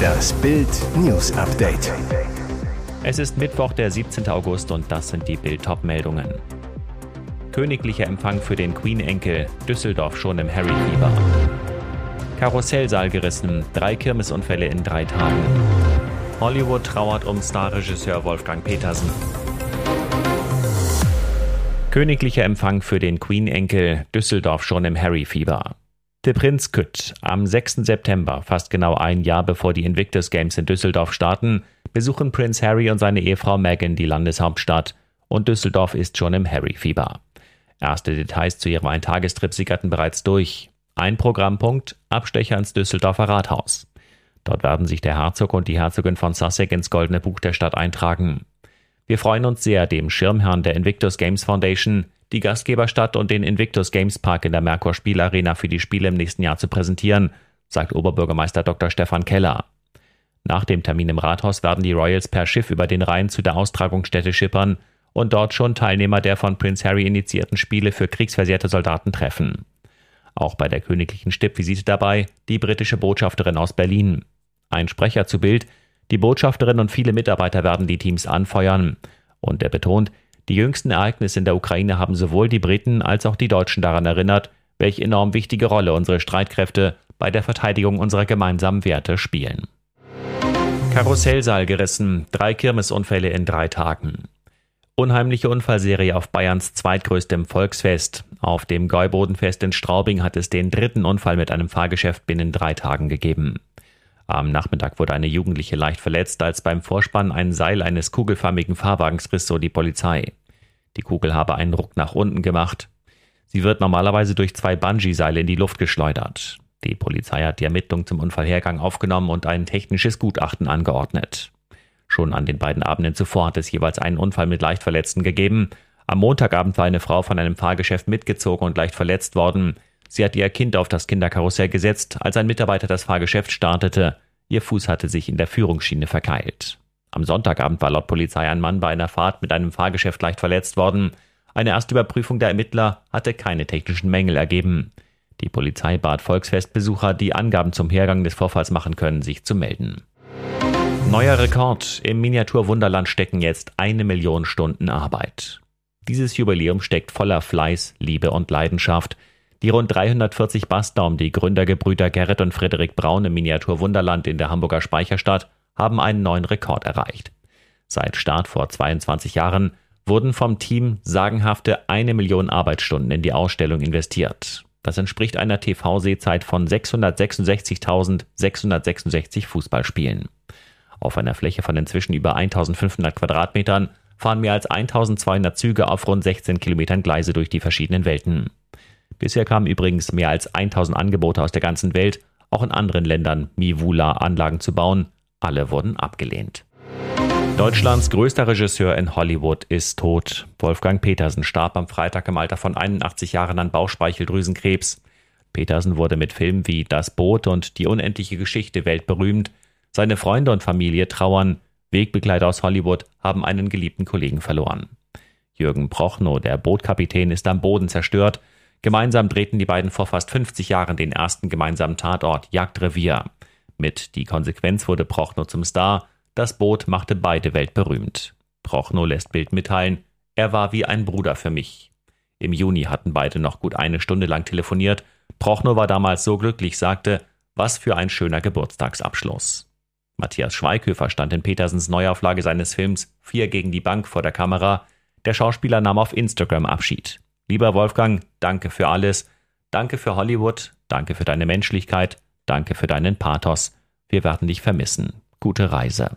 Das Bild News Update. Es ist Mittwoch, der 17. August und das sind die Bild meldungen Königlicher Empfang für den Queen-Enkel, Düsseldorf schon im Harry-Fieber. Karussellsaal gerissen, drei Kirmesunfälle in drei Tagen. Hollywood trauert um Starregisseur Wolfgang Petersen. Königlicher Empfang für den Queen-Enkel, Düsseldorf schon im Harry-Fieber. Der Prinz Kütt. Am 6. September, fast genau ein Jahr bevor die Invictus Games in Düsseldorf starten, besuchen Prinz Harry und seine Ehefrau Meghan die Landeshauptstadt und Düsseldorf ist schon im Harry-Fieber. Erste Details zu ihrem Eintagestrip sickerten bereits durch. Ein Programmpunkt, Abstecher ins Düsseldorfer Rathaus. Dort werden sich der Herzog und die Herzogin von Sussex ins Goldene Buch der Stadt eintragen. Wir freuen uns sehr, dem Schirmherrn der Invictus Games Foundation, die Gastgeberstadt und den Invictus Games Park in der Merkur Spielarena für die Spiele im nächsten Jahr zu präsentieren, sagt Oberbürgermeister Dr. Stefan Keller. Nach dem Termin im Rathaus werden die Royals per Schiff über den Rhein zu der Austragungsstätte schippern und dort schon Teilnehmer der von Prince Harry initiierten Spiele für kriegsversehrte Soldaten treffen. Auch bei der königlichen Stippvisite dabei die britische Botschafterin aus Berlin. Ein Sprecher zu Bild, die Botschafterin und viele Mitarbeiter werden die Teams anfeuern. Und er betont, die jüngsten Ereignisse in der Ukraine haben sowohl die Briten als auch die Deutschen daran erinnert, welche enorm wichtige Rolle unsere Streitkräfte bei der Verteidigung unserer gemeinsamen Werte spielen. Karussellsaal gerissen, drei Kirmesunfälle in drei Tagen. Unheimliche Unfallserie auf Bayerns zweitgrößtem Volksfest. Auf dem Gäubodenfest in Straubing hat es den dritten Unfall mit einem Fahrgeschäft binnen drei Tagen gegeben. Am Nachmittag wurde eine Jugendliche leicht verletzt, als beim Vorspann ein Seil eines kugelförmigen Fahrwagens riss, so die Polizei. Die Kugel habe einen Ruck nach unten gemacht. Sie wird normalerweise durch zwei Bungee-Seile in die Luft geschleudert. Die Polizei hat die Ermittlung zum Unfallhergang aufgenommen und ein technisches Gutachten angeordnet. Schon an den beiden Abenden zuvor hat es jeweils einen Unfall mit Leichtverletzten gegeben. Am Montagabend war eine Frau von einem Fahrgeschäft mitgezogen und leicht verletzt worden. Sie hat ihr Kind auf das Kinderkarussell gesetzt, als ein Mitarbeiter das Fahrgeschäft startete. Ihr Fuß hatte sich in der Führungsschiene verkeilt. Am Sonntagabend war laut Polizei ein Mann bei einer Fahrt mit einem Fahrgeschäft leicht verletzt worden. Eine Erstüberprüfung der Ermittler hatte keine technischen Mängel ergeben. Die Polizei bat Volksfestbesucher, die Angaben zum Hergang des Vorfalls machen können, sich zu melden. Neuer Rekord. Im Miniaturwunderland stecken jetzt eine Million Stunden Arbeit. Dieses Jubiläum steckt voller Fleiß, Liebe und Leidenschaft. Die rund 340 Bastler um die Gründergebrüder Gerrit und Frederik Braun im Miniaturwunderland in der Hamburger Speicherstadt haben einen neuen Rekord erreicht. Seit Start vor 22 Jahren wurden vom Team sagenhafte eine Million Arbeitsstunden in die Ausstellung investiert. Das entspricht einer TV-Sehzeit von 666.666 Fußballspielen. Auf einer Fläche von inzwischen über 1500 Quadratmetern fahren mehr als 1200 Züge auf rund 16 Kilometern Gleise durch die verschiedenen Welten. Bisher kamen übrigens mehr als 1000 Angebote aus der ganzen Welt, auch in anderen Ländern Mivula-Anlagen zu bauen. Alle wurden abgelehnt. Deutschlands größter Regisseur in Hollywood ist tot. Wolfgang Petersen starb am Freitag im Alter von 81 Jahren an Bauchspeicheldrüsenkrebs. Petersen wurde mit Filmen wie Das Boot und Die unendliche Geschichte weltberühmt. Seine Freunde und Familie trauern. Wegbegleiter aus Hollywood haben einen geliebten Kollegen verloren. Jürgen Prochnow, der Bootkapitän, ist am Boden zerstört. Gemeinsam drehten die beiden vor fast 50 Jahren den ersten gemeinsamen Tatort Jagdrevier. Mit Die Konsequenz wurde Prochnow zum Star. Das Boot machte beide weltberühmt. Prochnow lässt Bild mitteilen, er war wie ein Bruder für mich. Im Juni hatten beide noch gut eine Stunde lang telefoniert. Prochnow war damals so glücklich, sagte, was für ein schöner Geburtstagsabschluss. Matthias Schweighöfer stand in Petersens Neuauflage seines Films Vier gegen die Bank vor der Kamera. Der Schauspieler nahm auf Instagram Abschied. Lieber Wolfgang, danke für alles. Danke für Hollywood. Danke für deine Menschlichkeit. Danke für deinen Pathos. Wir werden dich vermissen. Gute Reise.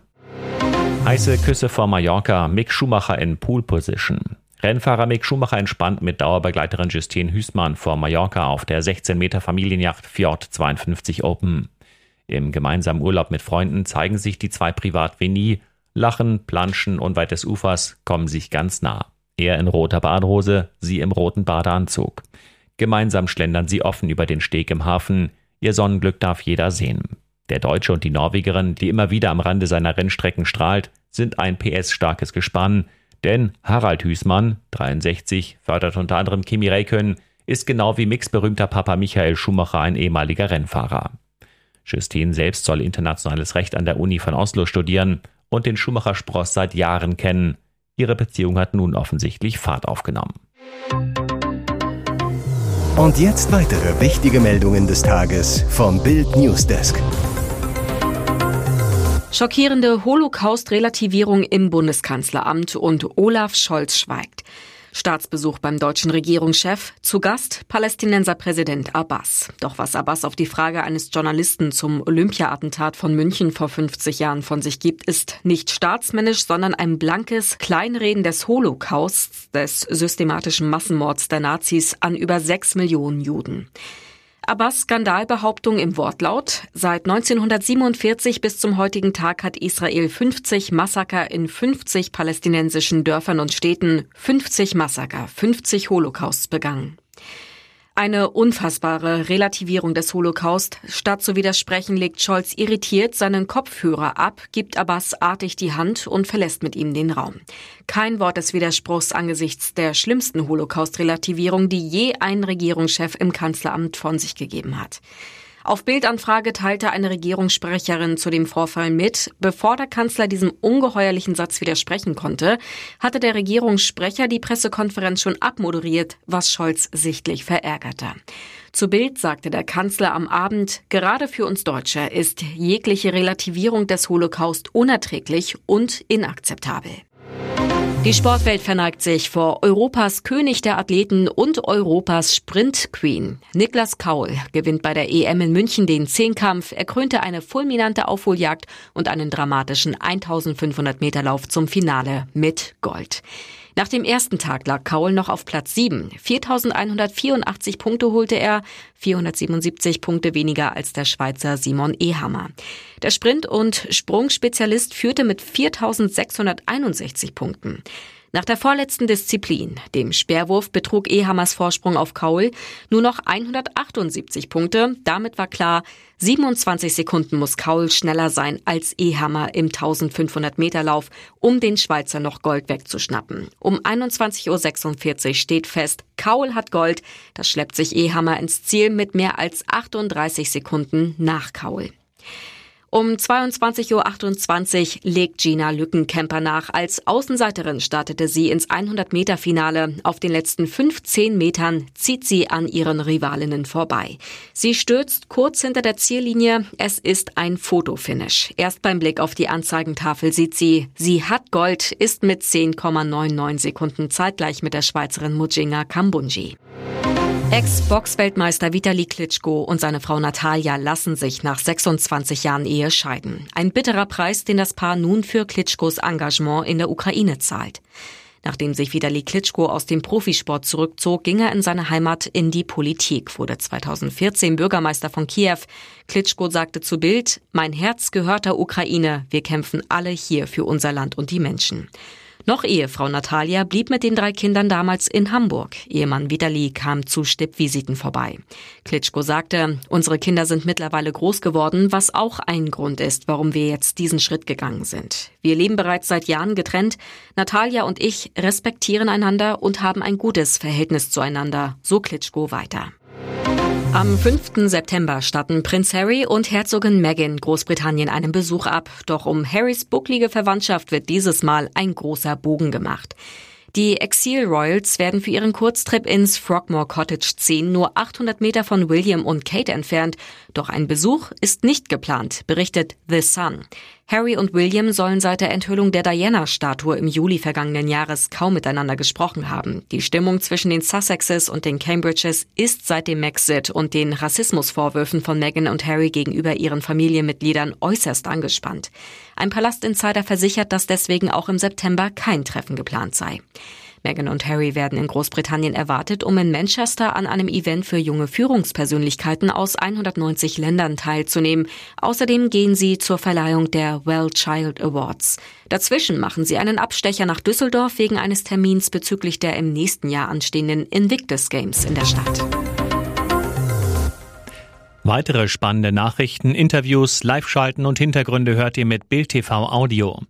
Heiße Küsse vor Mallorca. Mick Schumacher in Pool Position. Rennfahrer Mick Schumacher entspannt mit Dauerbegleiterin Justine Hüßmann vor Mallorca auf der 16 Meter Familienjacht Fjord 52 Open. Im gemeinsamen Urlaub mit Freunden zeigen sich die zwei privat wie nie, lachen, planschen unweit des Ufers, kommen sich ganz nah. Er in roter Badehose, sie im roten Badeanzug. Gemeinsam schlendern sie offen über den Steg im Hafen. Ihr Sonnenglück darf jeder sehen. Der Deutsche und die Norwegerin, die immer wieder am Rande seiner Rennstrecken strahlt, sind ein PS-starkes Gespann, denn Harald Hüßmann, 63, fördert unter anderem Kimi Räikkönen, ist genau wie Mix berühmter Papa Michael Schumacher ein ehemaliger Rennfahrer. Justine selbst soll internationales Recht an der Uni von Oslo studieren und den Schumacher Spross seit Jahren kennen. Ihre Beziehung hat nun offensichtlich Fahrt aufgenommen. Und jetzt weitere wichtige Meldungen des Tages vom Bild Newsdesk. Schockierende Holocaust-Relativierung im Bundeskanzleramt und Olaf Scholz schweigt. Staatsbesuch beim deutschen Regierungschef, zu Gast Palästinenserpräsident Abbas. Doch was Abbas auf die Frage eines Journalisten zum Olympia-Attentat von München vor 50 Jahren von sich gibt, ist nicht staatsmännisch, sondern ein blankes Kleinreden des Holocausts, des systematischen Massenmords der Nazis an über sechs Millionen Juden. Abbas Skandalbehauptung im Wortlaut. Seit 1947 bis zum heutigen Tag hat Israel 50 Massaker in 50 palästinensischen Dörfern und Städten, 50 Massaker, 50 Holocausts begangen. Eine unfassbare Relativierung des Holocaust. Statt zu widersprechen, legt Scholz irritiert seinen Kopfhörer ab, gibt Abbas artig die Hand und verlässt mit ihm den Raum. Kein Wort des Widerspruchs angesichts der schlimmsten Holocaust-Relativierung, die je ein Regierungschef im Kanzleramt von sich gegeben hat. Auf Bildanfrage teilte eine Regierungssprecherin zu dem Vorfall mit, bevor der Kanzler diesem ungeheuerlichen Satz widersprechen konnte, hatte der Regierungssprecher die Pressekonferenz schon abmoderiert, was Scholz sichtlich verärgerte. Zu Bild sagte der Kanzler am Abend, gerade für uns Deutsche ist jegliche Relativierung des Holocaust unerträglich und inakzeptabel. Die Sportwelt verneigt sich vor Europas König der Athleten und Europas Sprint Queen. Niklas Kaul gewinnt bei der EM in München den Zehnkampf. Er krönte eine fulminante Aufholjagd und einen dramatischen 1500 Meter Lauf zum Finale mit Gold. Nach dem ersten Tag lag Kaul noch auf Platz 7. 4184 Punkte holte er, 477 Punkte weniger als der Schweizer Simon Ehammer. Der Sprint- und Sprungspezialist führte mit 4661 Punkten. Nach der vorletzten Disziplin, dem Speerwurf, betrug Ehammers Vorsprung auf Kaul nur noch 178 Punkte. Damit war klar, 27 Sekunden muss Kaul schneller sein als Ehammer im 1500 Meter Lauf, um den Schweizer noch Gold wegzuschnappen. Um 21.46 Uhr steht fest, Kaul hat Gold. Das schleppt sich Ehammer ins Ziel mit mehr als 38 Sekunden nach Kaul. Um 22.28 Uhr legt Gina Lückenkämper nach. Als Außenseiterin startete sie ins 100-Meter-Finale. Auf den letzten 15 Metern zieht sie an ihren Rivalinnen vorbei. Sie stürzt kurz hinter der Ziellinie. Es ist ein Fotofinish. Erst beim Blick auf die Anzeigentafel sieht sie, sie hat Gold, ist mit 10,99 Sekunden zeitgleich mit der Schweizerin Mujinga Kambunji. Ex-Box-Weltmeister Vitali Klitschko und seine Frau Natalia lassen sich nach 26 Jahren Ehe scheiden. Ein bitterer Preis, den das Paar nun für Klitschkos Engagement in der Ukraine zahlt. Nachdem sich Vitali Klitschko aus dem Profisport zurückzog, ging er in seine Heimat in die Politik, wurde 2014 Bürgermeister von Kiew. Klitschko sagte zu Bild, mein Herz gehört der Ukraine, wir kämpfen alle hier für unser Land und die Menschen. Noch Ehefrau Natalia blieb mit den drei Kindern damals in Hamburg. Ehemann Vitali kam zu Stippvisiten vorbei. Klitschko sagte, unsere Kinder sind mittlerweile groß geworden, was auch ein Grund ist, warum wir jetzt diesen Schritt gegangen sind. Wir leben bereits seit Jahren getrennt. Natalia und ich respektieren einander und haben ein gutes Verhältnis zueinander, so Klitschko weiter. Am 5. September statten Prinz Harry und Herzogin Meghan Großbritannien einen Besuch ab. Doch um Harrys bucklige Verwandtschaft wird dieses Mal ein großer Bogen gemacht. Die Exil Royals werden für ihren Kurztrip ins Frogmore Cottage ziehen, nur 800 Meter von William und Kate entfernt. Doch ein Besuch ist nicht geplant, berichtet The Sun. Harry und William sollen seit der Enthüllung der Diana-Statue im Juli vergangenen Jahres kaum miteinander gesprochen haben. Die Stimmung zwischen den Sussexes und den Cambridges ist seit dem Maxit und den Rassismusvorwürfen von Meghan und Harry gegenüber ihren Familienmitgliedern äußerst angespannt. Ein Palastinsider versichert, dass deswegen auch im September kein Treffen geplant sei. Meghan und Harry werden in Großbritannien erwartet, um in Manchester an einem Event für junge Führungspersönlichkeiten aus 190 Ländern teilzunehmen. Außerdem gehen sie zur Verleihung der Well Child Awards. Dazwischen machen sie einen Abstecher nach Düsseldorf wegen eines Termins bezüglich der im nächsten Jahr anstehenden Invictus Games in der Stadt. Weitere spannende Nachrichten, Interviews, Live-Schalten und Hintergründe hört ihr mit Bild TV Audio.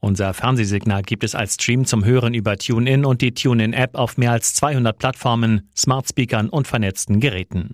Unser Fernsehsignal gibt es als Stream zum Hören über TuneIn und die TuneIn-App auf mehr als 200 Plattformen, Smartspeakern und vernetzten Geräten.